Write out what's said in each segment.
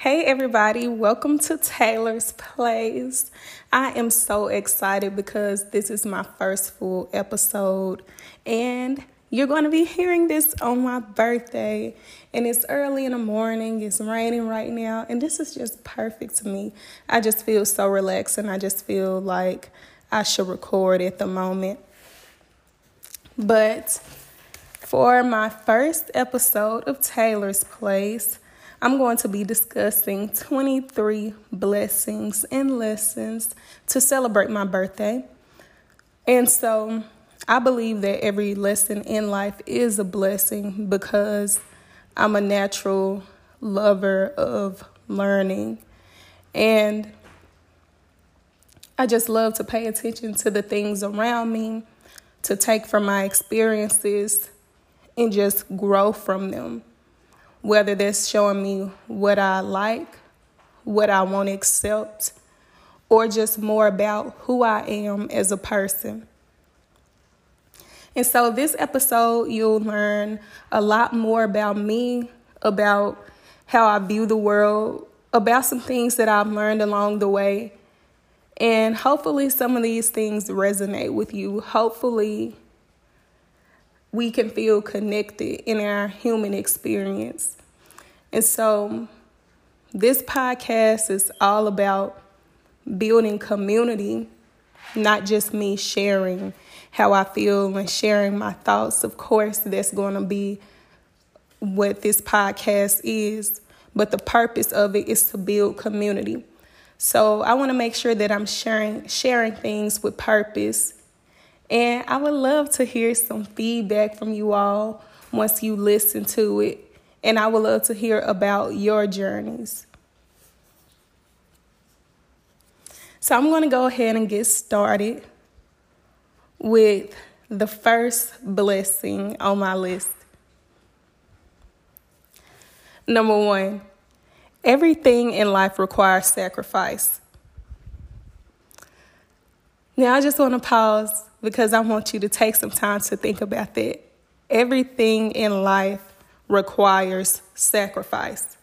Hey, everybody, welcome to Taylour's Place. I am so excited because this is my first full episode, and you're going to be hearing this on my birthday. And it's early in the morning, it's raining right now, and this is just perfect to me. I just feel so relaxed, and I just feel like I should record at the moment. But for my first episode of Taylour's Place, I'm going to be discussing 23 blessings and lessons to celebrate my birthday. And so I believe that every lesson in life is a blessing because I'm a natural lover of learning. And I just love to pay attention to the things around me, to take from my experiences, and just grow from them whether that's showing me what I like, what I want to accept, or just more about who I am as a person. And so, this episode, you'll learn a lot more about me, about how I view the world, about some things that I've learned along the way. And hopefully, some of these things resonate with you. Hopefully, we can feel connected in our human experience. And so, this podcast is all about building community, not just me sharing how I feel and sharing my thoughts. Of course, that's going to be what this podcast is, but the purpose of it is to build community. So I want to make sure that I'm sharing sharing things with purpose and I would love to hear some feedback from you all once you listen to it. And I would love to hear about your journeys. So I'm going to go ahead and get started with the first blessing on my list. Number one, everything in life requires sacrifice. Now, I just want to pause because I want you to take some time to think about that. Everything in life requires sacrifice.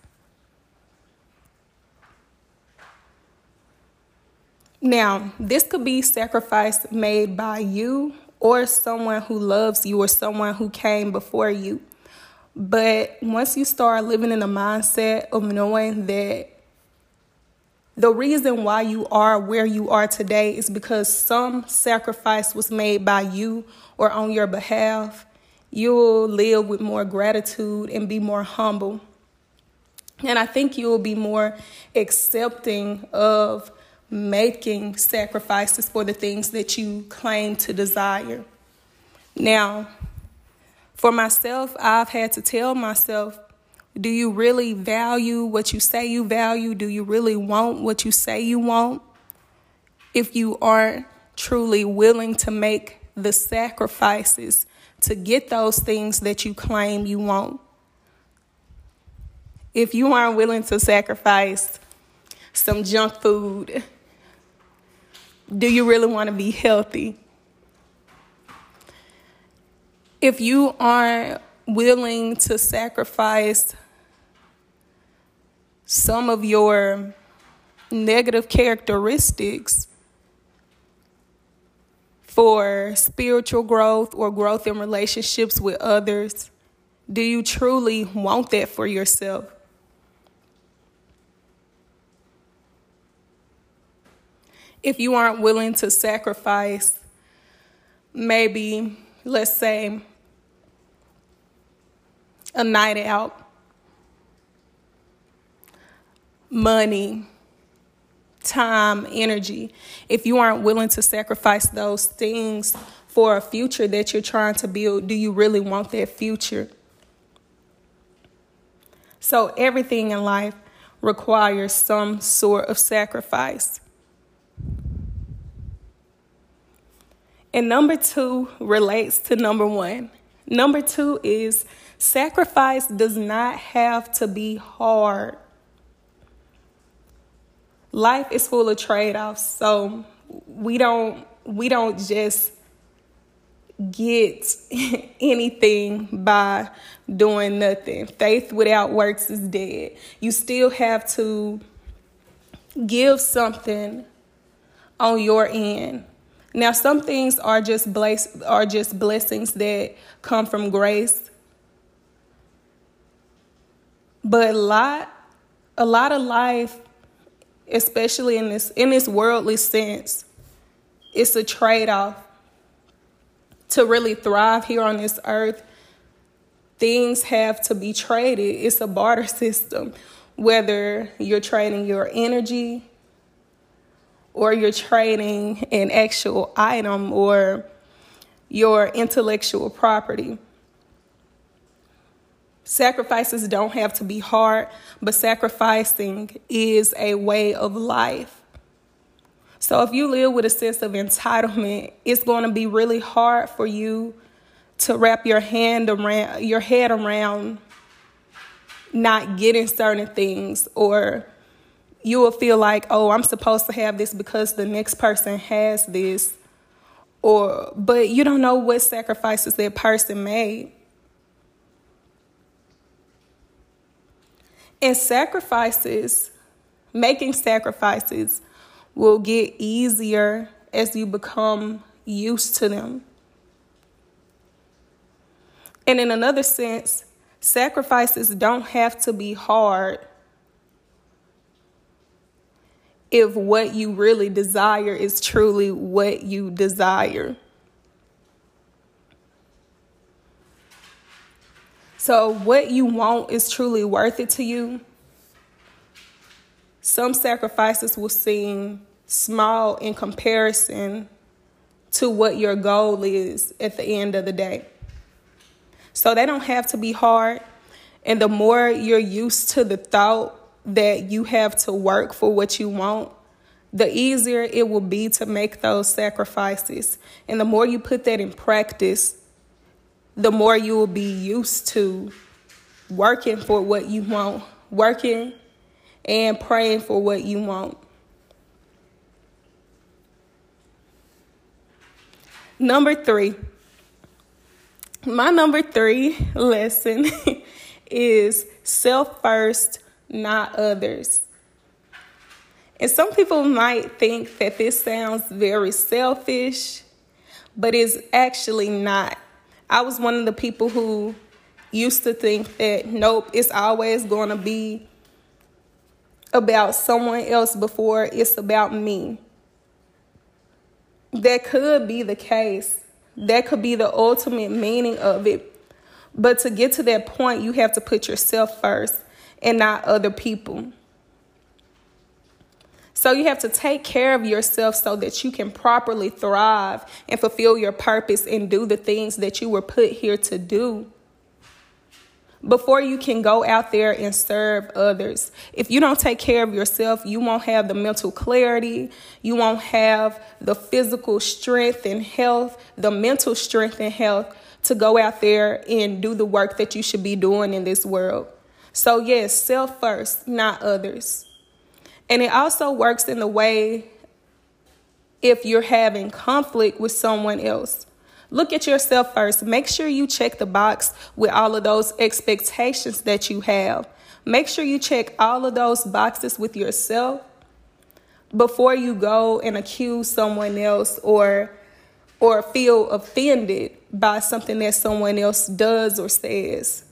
Now, this could be sacrifice made by you or someone who loves you or someone who came before you. But once you start living in the mindset of knowing that the reason why you are where you are today is because some sacrifice was made by you or on your behalf. You'll live with more gratitude and be more humble. And I think you'll be more accepting of making sacrifices for the things that you claim to desire. Now, for myself, I've had to tell myself do you really value what you say you value? Do you really want what you say you want? If you aren't truly willing to make the sacrifices to get those things that you claim you want. If you aren't willing to sacrifice some junk food, do you really want to be healthy? If you aren't willing to sacrifice some of your negative characteristics for spiritual growth or growth in relationships with others? Do you truly want that for yourself? If you aren't willing to sacrifice, maybe, let's say, a night out money, time, energy, if you aren't willing to sacrifice those things for a future that you're trying to build, do you really want that future? So, everything in life requires some sort of sacrifice. And number two relates to number one. Number two is sacrifice does not have to be hard life is full of trade-offs. So we don't we don't just get anything by doing nothing. Faith without works is dead. You still have to give something on your end. Now, some things are just bless are just blessings that come from grace, but a lot, a lot of life, especially in this in this worldly sense, it's a trade off. To really thrive here on this earth, things have to be traded. It's a barter system, whether you're trading your energy or you're trading an actual item or your intellectual property. Sacrifices don't have to be hard, but sacrificing is a way of life. So if you live with a sense of entitlement, it's going to be really hard for you to wrap your hand around your head around not getting certain things or you will feel like, oh, I'm supposed to have this because the next person has this. Or, but you don't know what sacrifices that person made. And sacrifices, making sacrifices, will get easier as you become used to them. And in another sense, sacrifices don't have to be hard if what you really desire is truly what you desire. So, what you want is truly worth it to you. Some sacrifices will seem small in comparison to what your goal is at the end of the day. So, they don't have to be hard. And the more you're used to the thought that you have to work for what you want, the easier it will be to make those sacrifices. And the more you put that in practice, the more you will be used to working for what you want, working and praying for what you want. Number three. My number three lesson is self first not others. And some people might think that this sounds very selfish, but it's actually not. I was one of the people who used to think that nope, it's always going to be about someone else before it's about me. That could be the case. That could be the ultimate meaning of it. But to get to that point, you have to put yourself first and not other people. So you have to take care of yourself so that you can properly thrive and fulfill your purpose and do the things that you were put here to do. Before you can go out there and serve others. If you don't take care of yourself, you won't have the mental clarity, you won't have the physical strength and health, the mental strength and health to go out there and do the work that you should be doing in this world. So, yes, self first, not others. And it also works in the way if you're having conflict with someone else. Look at yourself first. Make sure you check the box with all of those expectations that you have. Make sure you check all of those boxes with yourself before you go and accuse someone else or or feel offended by something that someone else does or says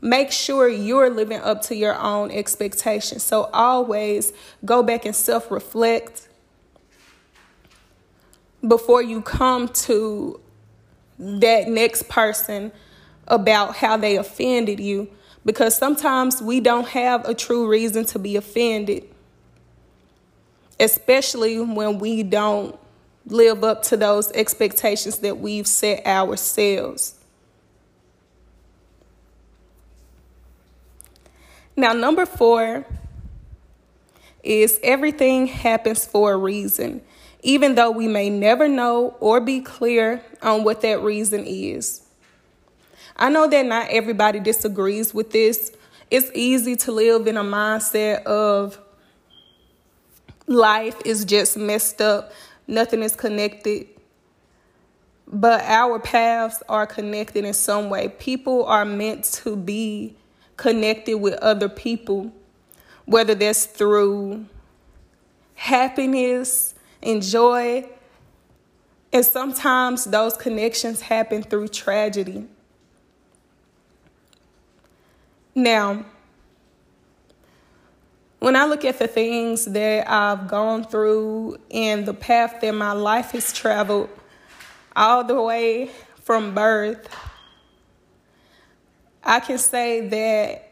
make sure you're living up to your own expectations. So always go back and self reflect before you come to that next person about how they offended you. Because sometimes we don't have a true reason to be offended, especially when we don't live up to those expectations that we've set ourselves. Now, number four is everything happens for a reason, even though we may never know or be clear on what that reason is. I know that not everybody disagrees with this. It's easy to live in a mindset of life is just messed up, nothing is connected. but our paths are connected in some way. People are meant to be connected with other people, whether that's through happiness and joy. And sometimes those connections happen through tragedy. Now, when I look at the things that I've gone through and the path that my life has traveled, all the way from birth, I can say that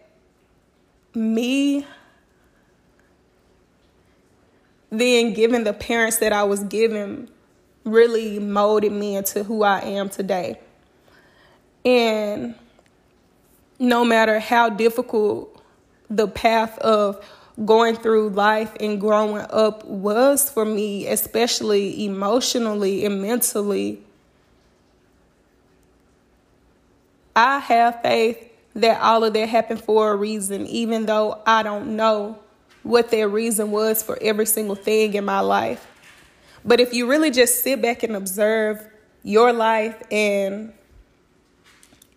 me then given the parents that I was given really molded me into who I am today. And no matter how difficult the path of going through life and growing up was for me, especially emotionally and mentally, I have faith that all of that happened for a reason, even though I don't know what their reason was for every single thing in my life. But if you really just sit back and observe your life and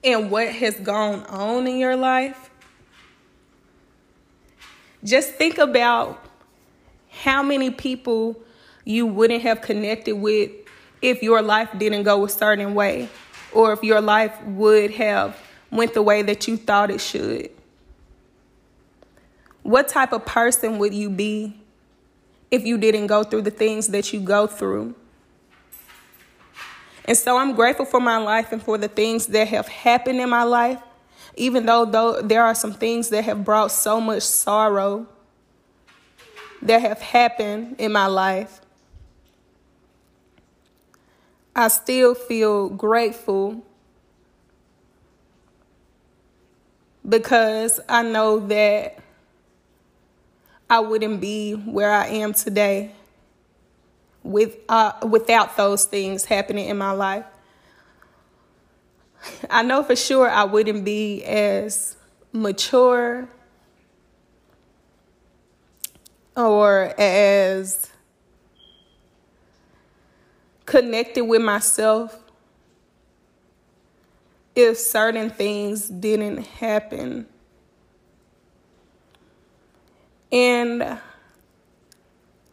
and what has gone on in your life, just think about how many people you wouldn't have connected with if your life didn't go a certain way or if your life would have went the way that you thought it should. What type of person would you be if you didn't go through the things that you go through? And so I'm grateful for my life and for the things that have happened in my life, even though, though there are some things that have brought so much sorrow that have happened in my life. I still feel grateful because I know that I wouldn't be where I am today with uh, without those things happening in my life. I know for sure I wouldn't be as mature or as connected with myself if certain things didn't happen. And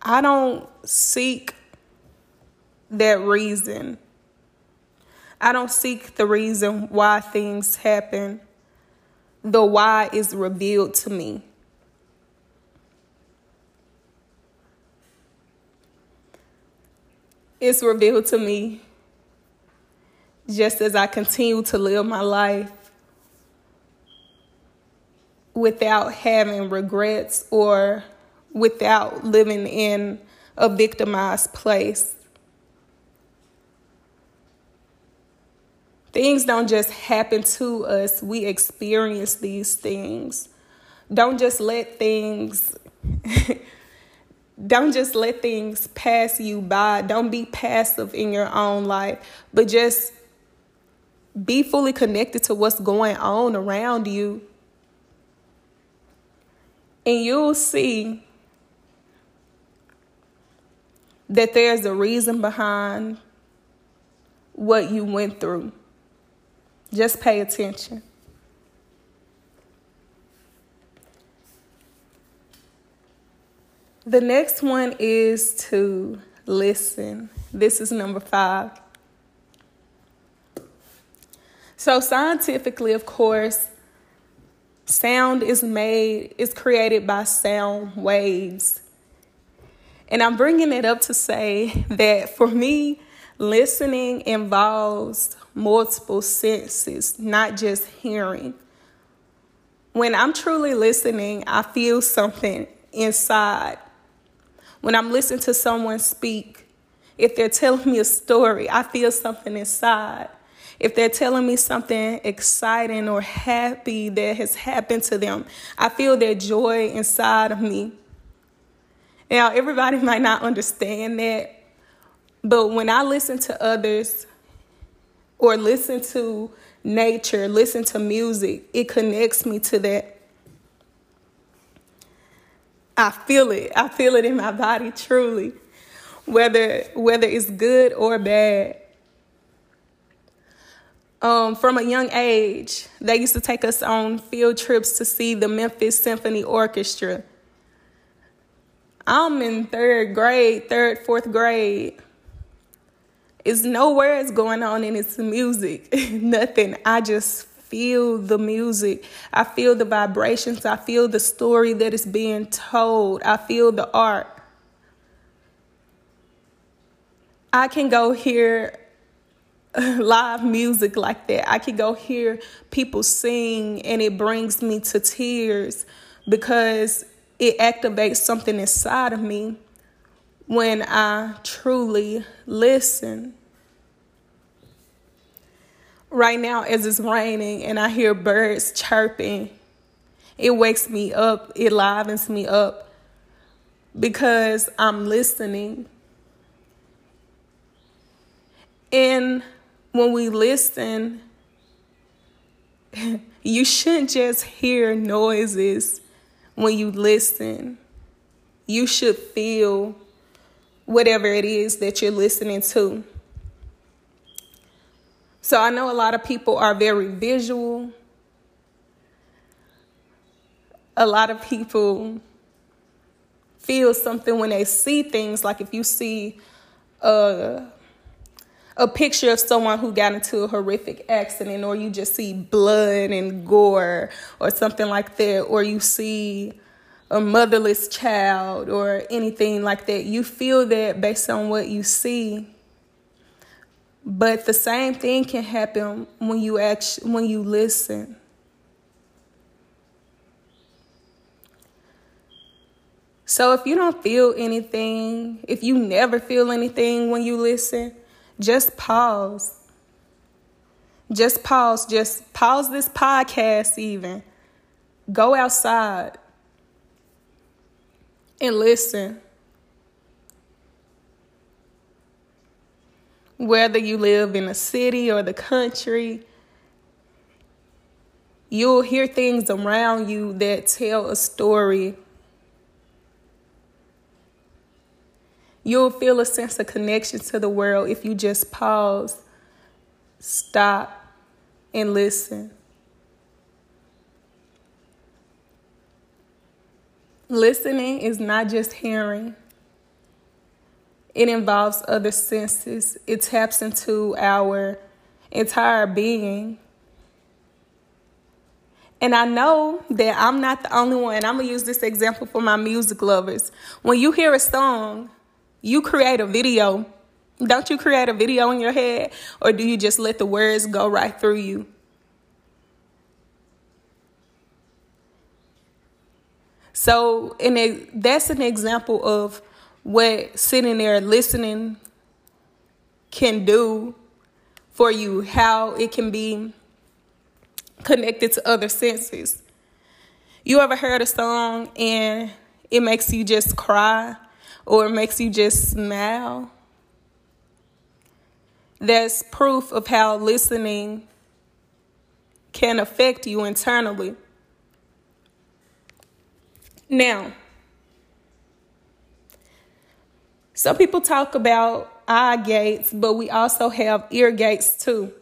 I don't seek that reason. I don't seek the reason why things happen. The why is revealed to me. It's revealed to me just as I continue to live my life without having regrets or without living in a victimized place. Things don't just happen to us, we experience these things. Don't just let things don't just let things pass you by. Don't be passive in your own life, but just be fully connected to what's going on around you. And you'll see that there's a reason behind what you went through. Just pay attention. The next one is to listen. This is number five. So, scientifically, of course, sound is made, is created by sound waves. And I'm bringing it up to say that for me, listening involves multiple senses, not just hearing. When I'm truly listening, I feel something inside when I'm listening to someone speak, if they're telling me a story, I feel something inside. If they're telling me something exciting or happy that has happened to them, I feel their joy inside of me. Now, everybody might not understand that, but when I listen to others or listen to nature, listen to music, it connects me to that I feel it. I feel it in my body truly. Whether whether it's good or bad. Um, from a young age, they used to take us on field trips to see the Memphis Symphony Orchestra. I'm in third grade, third, fourth grade. It's no words going on in its music, nothing. I just feel the music. I feel the vibrations. I feel the story that is being told. I feel the art. I can go hear live music like that. I can go hear people sing and it brings me to tears because it activates something inside of me when I truly listen. Right now, as it's raining and I hear birds chirping, it wakes me up, it livens me up because I'm listening. And when we listen, you shouldn't just hear noises when you listen. You should feel whatever it is that you're listening to. So I know a lot of people are very visual. A lot of people feel something when they see things. Like if you see a a picture of someone who got into a horrific accident, or you just see blood and gore, or something like that, or you see a motherless child, or anything like that. You feel that based on what you see. But the same thing can happen when you act, when you listen. So if you don't feel anything, if you never feel anything when you listen, just pause. Just pause. Just pause this podcast, even. Go outside and listen. Whether you live in a city or the country, you'll hear things around you that tell a story You'll feel a sense of connection to the world if you just pause, stop, and listen. Listening is not just hearing, it involves other senses, it taps into our entire being. And I know that I'm not the only one. I'm going to use this example for my music lovers. When you hear a song, you create a video. Don't you create a video in your head? Or do you just let the words go right through you? So, and that's an example of what sitting there listening can do for you, how it can be connected to other senses. You ever heard a song and it makes you just cry or it makes you just smile. That's proof of how listening can affect you internally. Now, some people talk about eye gates, but we also have ear gates too.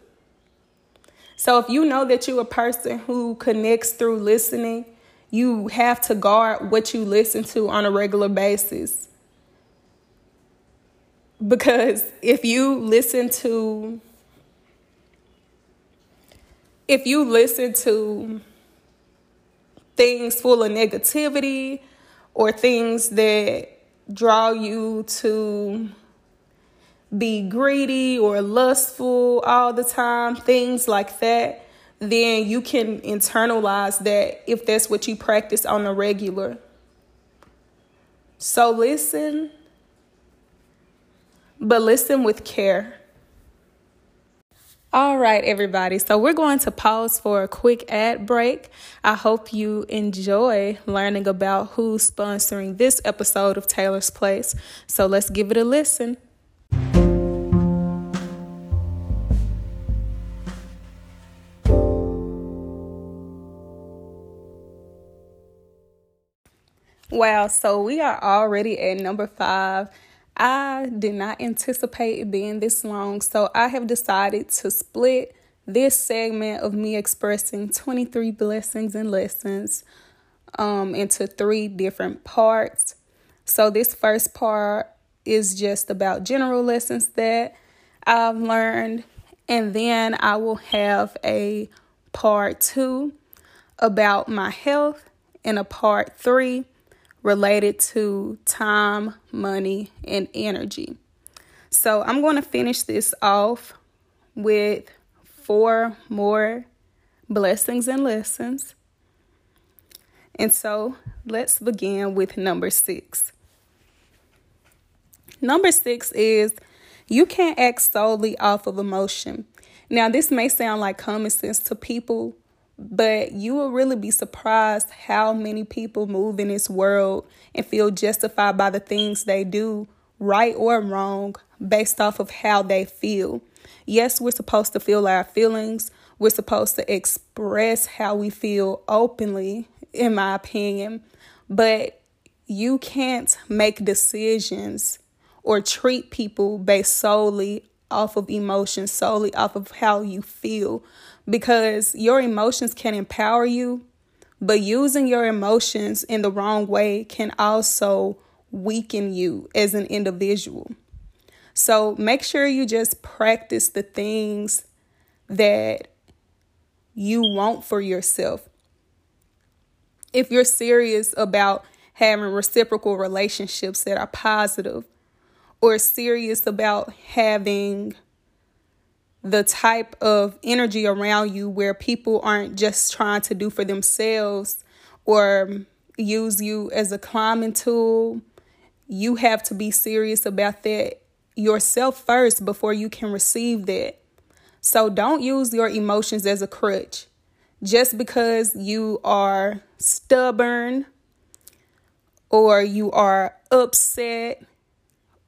So if you know that you're a person who connects through listening, you have to guard what you listen to on a regular basis. Because if you listen to if you listen to things full of negativity or things that draw you to be greedy or lustful all the time, things like that, then you can internalize that if that's what you practice on a regular. So listen but listen with care. All right, everybody. So we're going to pause for a quick ad break. I hope you enjoy learning about who's sponsoring this episode of Taylour's Place. So let's give it a listen. Wow, so we are already at number five I did not anticipate being this long, so I have decided to split this segment of me expressing 23 blessings and lessons um, into three different parts. So, this first part is just about general lessons that I've learned, and then I will have a part two about my health and a part three related to time, money, and energy. So I'm going to finish this off with four more blessings and lessons. And so let's begin with number six. Number six is you can't act solely off of emotion. Now, this may sound like common sense to people, but you will really be surprised how many people move in this world and feel justified by the things they do, right or wrong, based off of how they feel. Yes, we're supposed to feel our feelings. We're supposed to express how we feel openly, in my opinion. But you can't make decisions or treat people based solely off of emotions, solely off of how you feel, because your emotions can empower you, but using your emotions in the wrong way can also weaken you as an individual. So make sure you just practice the things that you want for yourself. If you're serious about having reciprocal relationships that are positive, or serious about having the type of energy around you where people aren't just trying to do for themselves or use you as a climbing tool, you have to be serious about that yourself first before you can receive that. So don't use your emotions as a crutch. Just because you are stubborn or you are upset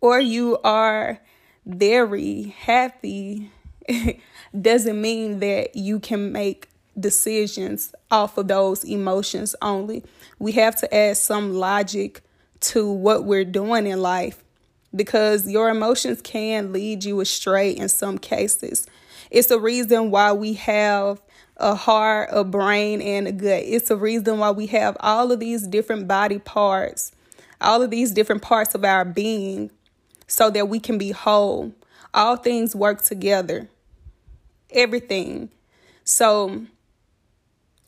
or you are very happy doesn't mean that you can make decisions off of those emotions only. We have to add some logic to what we're doing in life because your emotions can lead you astray in some cases. It's a reason why we have a heart, a brain, and a gut. It's a reason why we have all of these different body parts, all of these different parts of our being so that we can be whole. All things work together, everything. So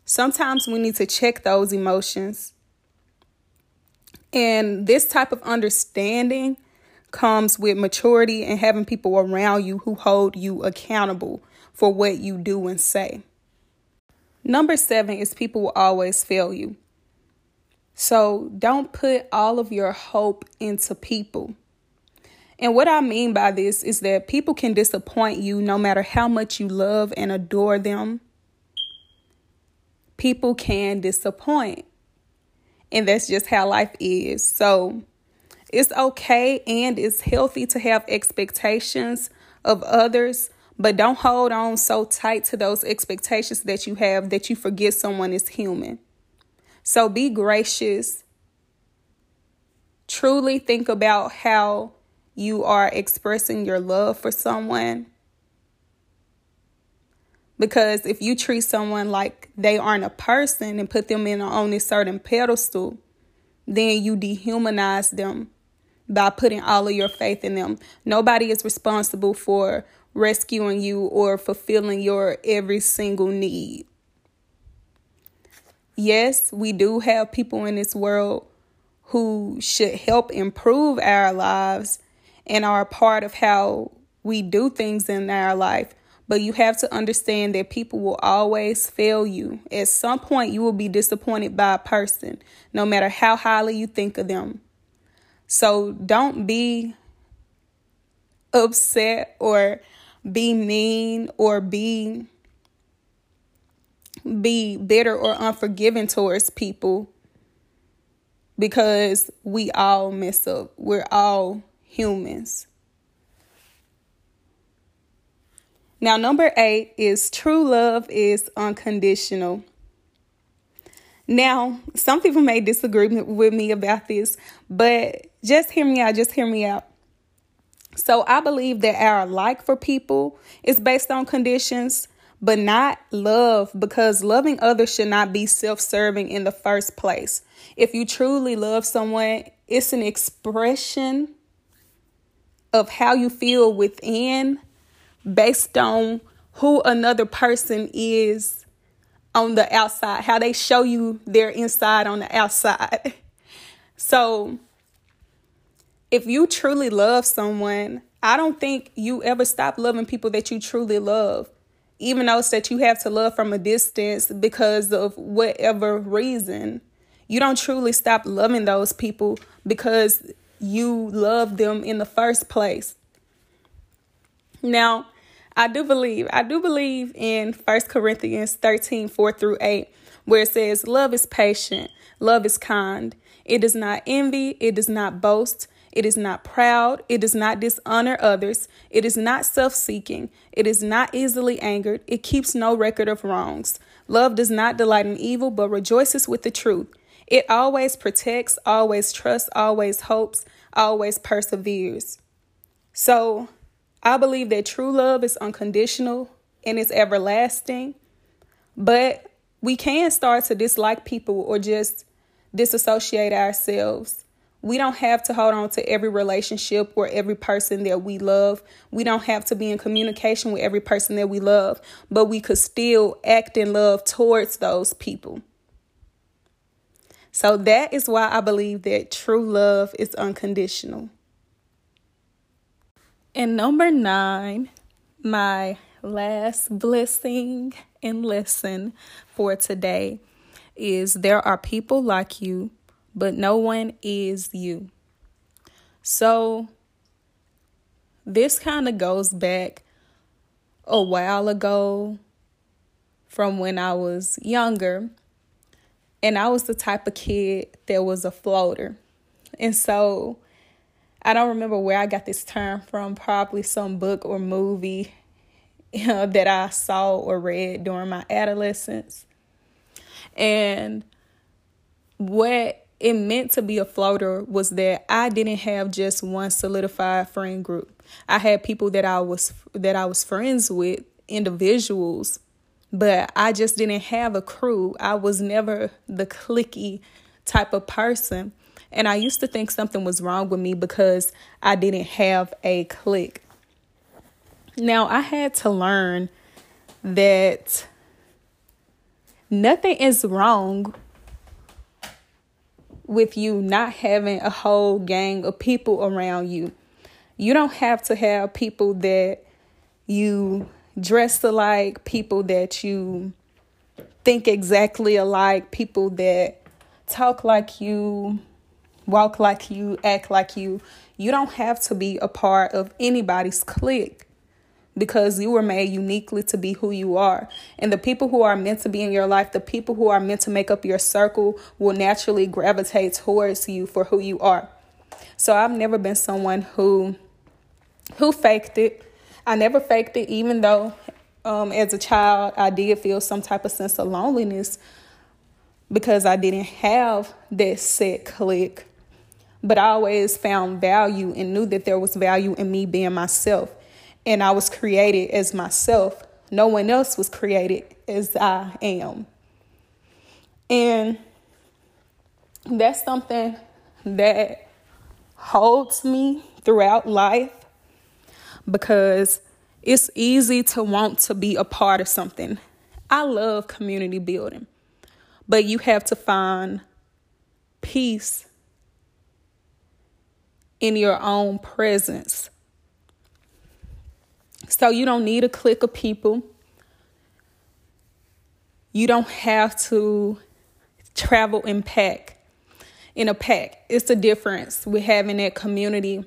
sometimes we need to check those emotions. And this type of understanding comes with maturity and having people around you who hold you accountable for what you do and say. Number seven is people will always fail you. So don't put all of your hope into people. And what I mean by this is that people can disappoint you no matter how much you love and adore them. People can disappoint. And that's just how life is. So it's okay and it's healthy to have expectations of others, but don't hold on so tight to those expectations that you have that you forget someone is human. So be gracious. Truly think about how you are expressing your love for someone. Because if you treat someone like they aren't a person and put them in on a certain pedestal, then you dehumanize them by putting all of your faith in them. Nobody is responsible for rescuing you or fulfilling your every single need. Yes, we do have people in this world who should help improve our lives and are a part of how we do things in our life. But you have to understand that people will always fail you. At some point, you will be disappointed by a person, no matter how highly you think of them. So don't be upset or be mean or be be bitter or unforgiving towards people because we all mess up. We're all humans. Now, number eight is true love is unconditional. Now, some people may disagree with me about this, but just hear me out, just hear me out. So, I believe that our like for people is based on conditions, but not love because loving others should not be self serving in the first place. If you truly love someone, it's an expression of how you feel within based on who another person is on the outside, how they show you their inside on the outside. So, if you truly love someone, I don't think you ever stop loving people that you truly love even those that you have to love from a distance because of whatever reason, you don't truly stop loving those people because you love them in the first place. Now, I do believe, I do believe in First Corinthians 13, 4 through 8, where it says, Love is patient, love is kind, it does not envy, it does not boast. It is not proud. It does not dishonor others. It is not self seeking. It is not easily angered. It keeps no record of wrongs. Love does not delight in evil, but rejoices with the truth. It always protects, always trusts, always hopes, always perseveres. So I believe that true love is unconditional and it's everlasting. But we can start to dislike people or just disassociate ourselves we don't have to hold on to every relationship or every person that we love. We don't have to be in communication with every person that we love, but we could still act in love towards those people. So that is why I believe that true love is unconditional. And number nine, my last blessing and lesson for today is there are people like you but no one is you. So, this kind of goes back a while ago from when I was younger. And I was the type of kid that was a floater. And so I don't remember where I got this term from, probably some book or movie you know, that I saw or read during my adolescence. And what it meant to be a floater was that I didn't have just one solidified friend group. I had people that I was that I was friends with, individuals, but I just didn't have a crew. I was never the clicky type of person. And I used to think something was wrong with me because I didn't have a clique. Now, I had to learn that nothing is wrong with you not having a whole gang of people around you. You don't have to have people that you dress alike, people that you think exactly alike, people that talk like you, walk like you, act like you. You don't have to be a part of anybody's clique because you were made uniquely to be who you are. And the people who are meant to be in your life, the people who are meant to make up your circle, will naturally gravitate towards you for who you are. So I've never been someone who who faked it. I never faked it, even though um, as a child I did feel some type of sense of loneliness because I didn't have that set clique. But I always found value and knew that there was value in me being myself and I was created as myself. No one else was created as I am. And that's something that holds me throughout life because it's easy to want to be a part of something. I love community building, but you have to find peace in your own presence so you don't need a clique of people. You don't have to travel in pack. In a pack, it's the difference with having that community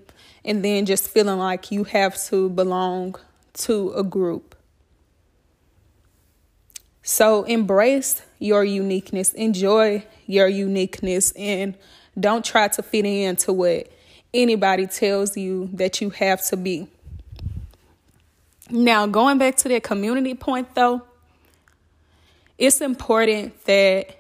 and then just feeling like you have to belong to a group. So embrace your uniqueness, enjoy your uniqueness, and don't try to fit into what anybody tells you that you have to be. Now, going back to that community point though, it's important that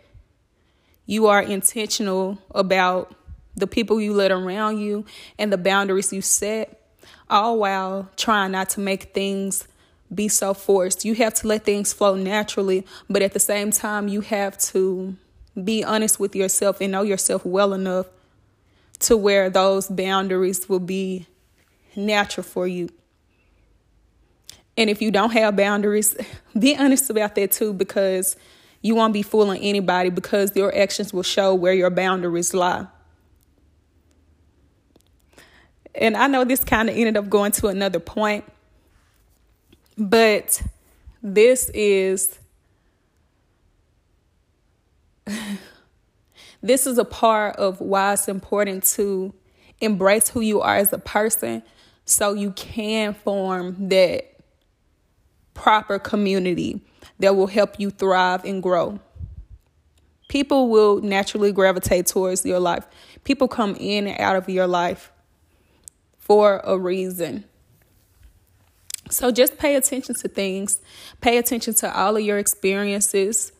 you are intentional about the people you let around you and the boundaries you set, all while trying not to make things be so forced. You have to let things flow naturally, but at the same time, you have to be honest with yourself and know yourself well enough to where those boundaries will be natural for you. And if you don't have boundaries, be honest about that too, because you won't be fooling anybody because your actions will show where your boundaries lie. And I know this kind of ended up going to another point, but this is this is a part of why it's important to embrace who you are as a person so you can form that proper community that will help you thrive and grow. People will naturally gravitate towards your life. People come in and out of your life for a reason. So just pay attention to things, pay attention to all of your experiences.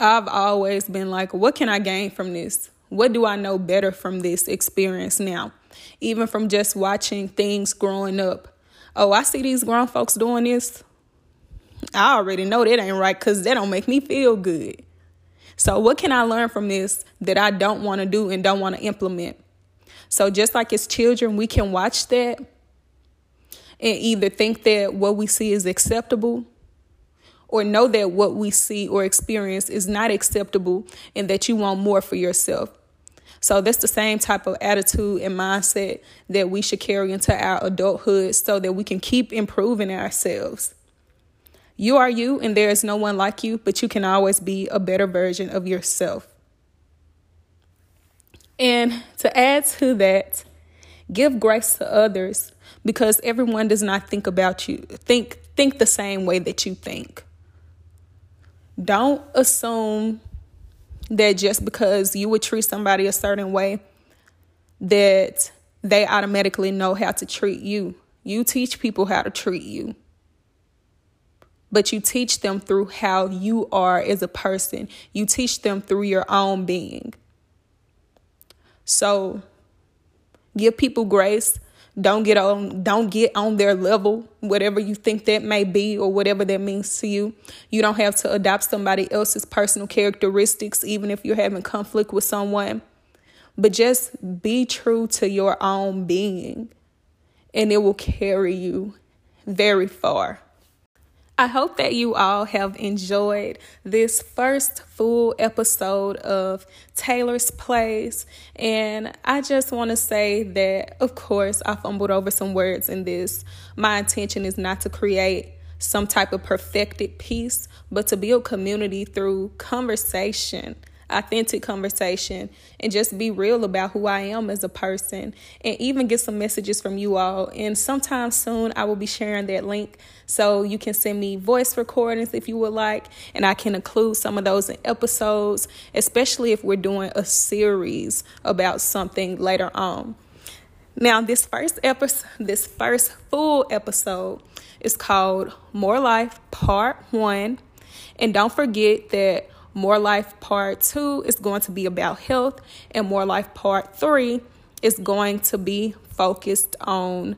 I've always been like, what can I gain from this? What do I know better from this experience now? Even from just watching things growing up. Oh, I see these grown folks doing this. I already know that ain't right because that don't make me feel good. So, what can I learn from this that I don't want to do and don't want to implement? So, just like as children, we can watch that and either think that what we see is acceptable or know that what we see or experience is not acceptable and that you want more for yourself. So that's the same type of attitude and mindset that we should carry into our adulthood so that we can keep improving ourselves. You are you, and there is no one like you, but you can always be a better version of yourself. And to add to that, give grace to others because everyone does not think about you, think think the same way that you think. Don't assume that just because you would treat somebody a certain way that they automatically know how to treat you. You teach people how to treat you but you teach them through how you are as a person. You teach them through your own being. So give people grace. Don't get on don't get on their level, whatever you think that may be or whatever that means to you. You don't have to adopt somebody else's personal characteristics even if you're having conflict with someone. But just be true to your own being and it will carry you very far. I hope that you all have enjoyed this first full episode of Taylour's Place. And I just want to say that, of course, I fumbled over some words in this. My intention is not to create some type of perfected piece, but to build community through conversation authentic conversation and just be real about who I am as a person and even get some messages from you all. And sometime soon, I will be sharing that link so you can send me voice recordings if you would like, and I can include some of those in episodes, especially if we're doing a series about something later on. Now, this first episode, this first full episode is called More Life Part 1. And don't forget that more Life Part 2 is going to be about health, and More Life Part 3 is going to be focused on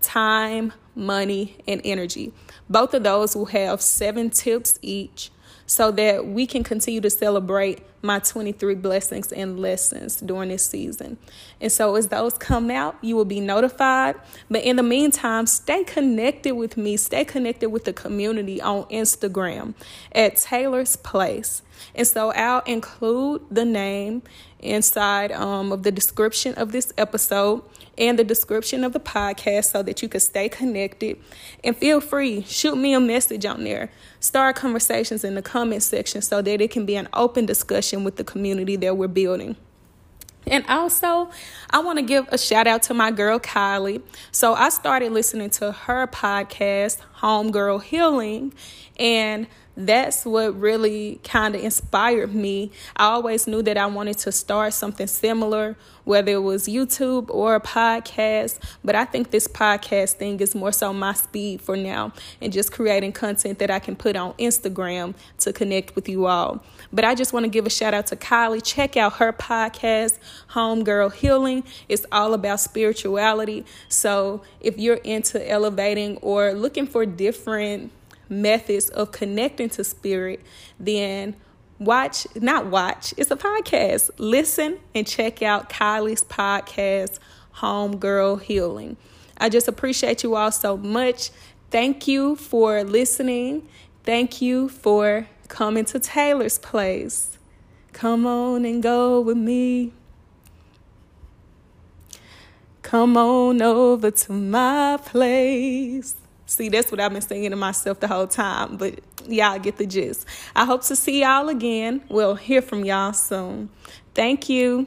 time, money, and energy. Both of those will have seven tips each so that we can continue to celebrate my 23 blessings and lessons during this season. And so, as those come out, you will be notified. But in the meantime, stay connected with me, stay connected with the community on Instagram at Taylour's Place. And so, I'll include the name inside um, of the description of this episode and the description of the podcast so that you can stay connected. And feel free, shoot me a message on there. Start conversations in the comment section so that it can be an open discussion with the community that we're building. And also, I want to give a shout out to my girl Kylie. So, I started listening to her podcast, Homegirl Healing, and that's what really kind of inspired me. I always knew that I wanted to start something similar, whether it was YouTube or a podcast. But I think this podcast thing is more so my speed for now and just creating content that I can put on Instagram to connect with you all. But I just want to give a shout out to Kylie. Check out her podcast, Homegirl Healing. It's all about spirituality. So if you're into elevating or looking for different methods of connecting to spirit, then watch, not watch, it's a podcast. Listen and check out Kylie's podcast, Homegirl Healing. I just appreciate you all so much. Thank you for listening. Thank you for coming to Taylour's place. Come on and go with me. Come on over to my place. See, that's what I've been saying to myself the whole time, but y'all get the gist. I hope to see y'all again. We'll hear from y'all soon. Thank you.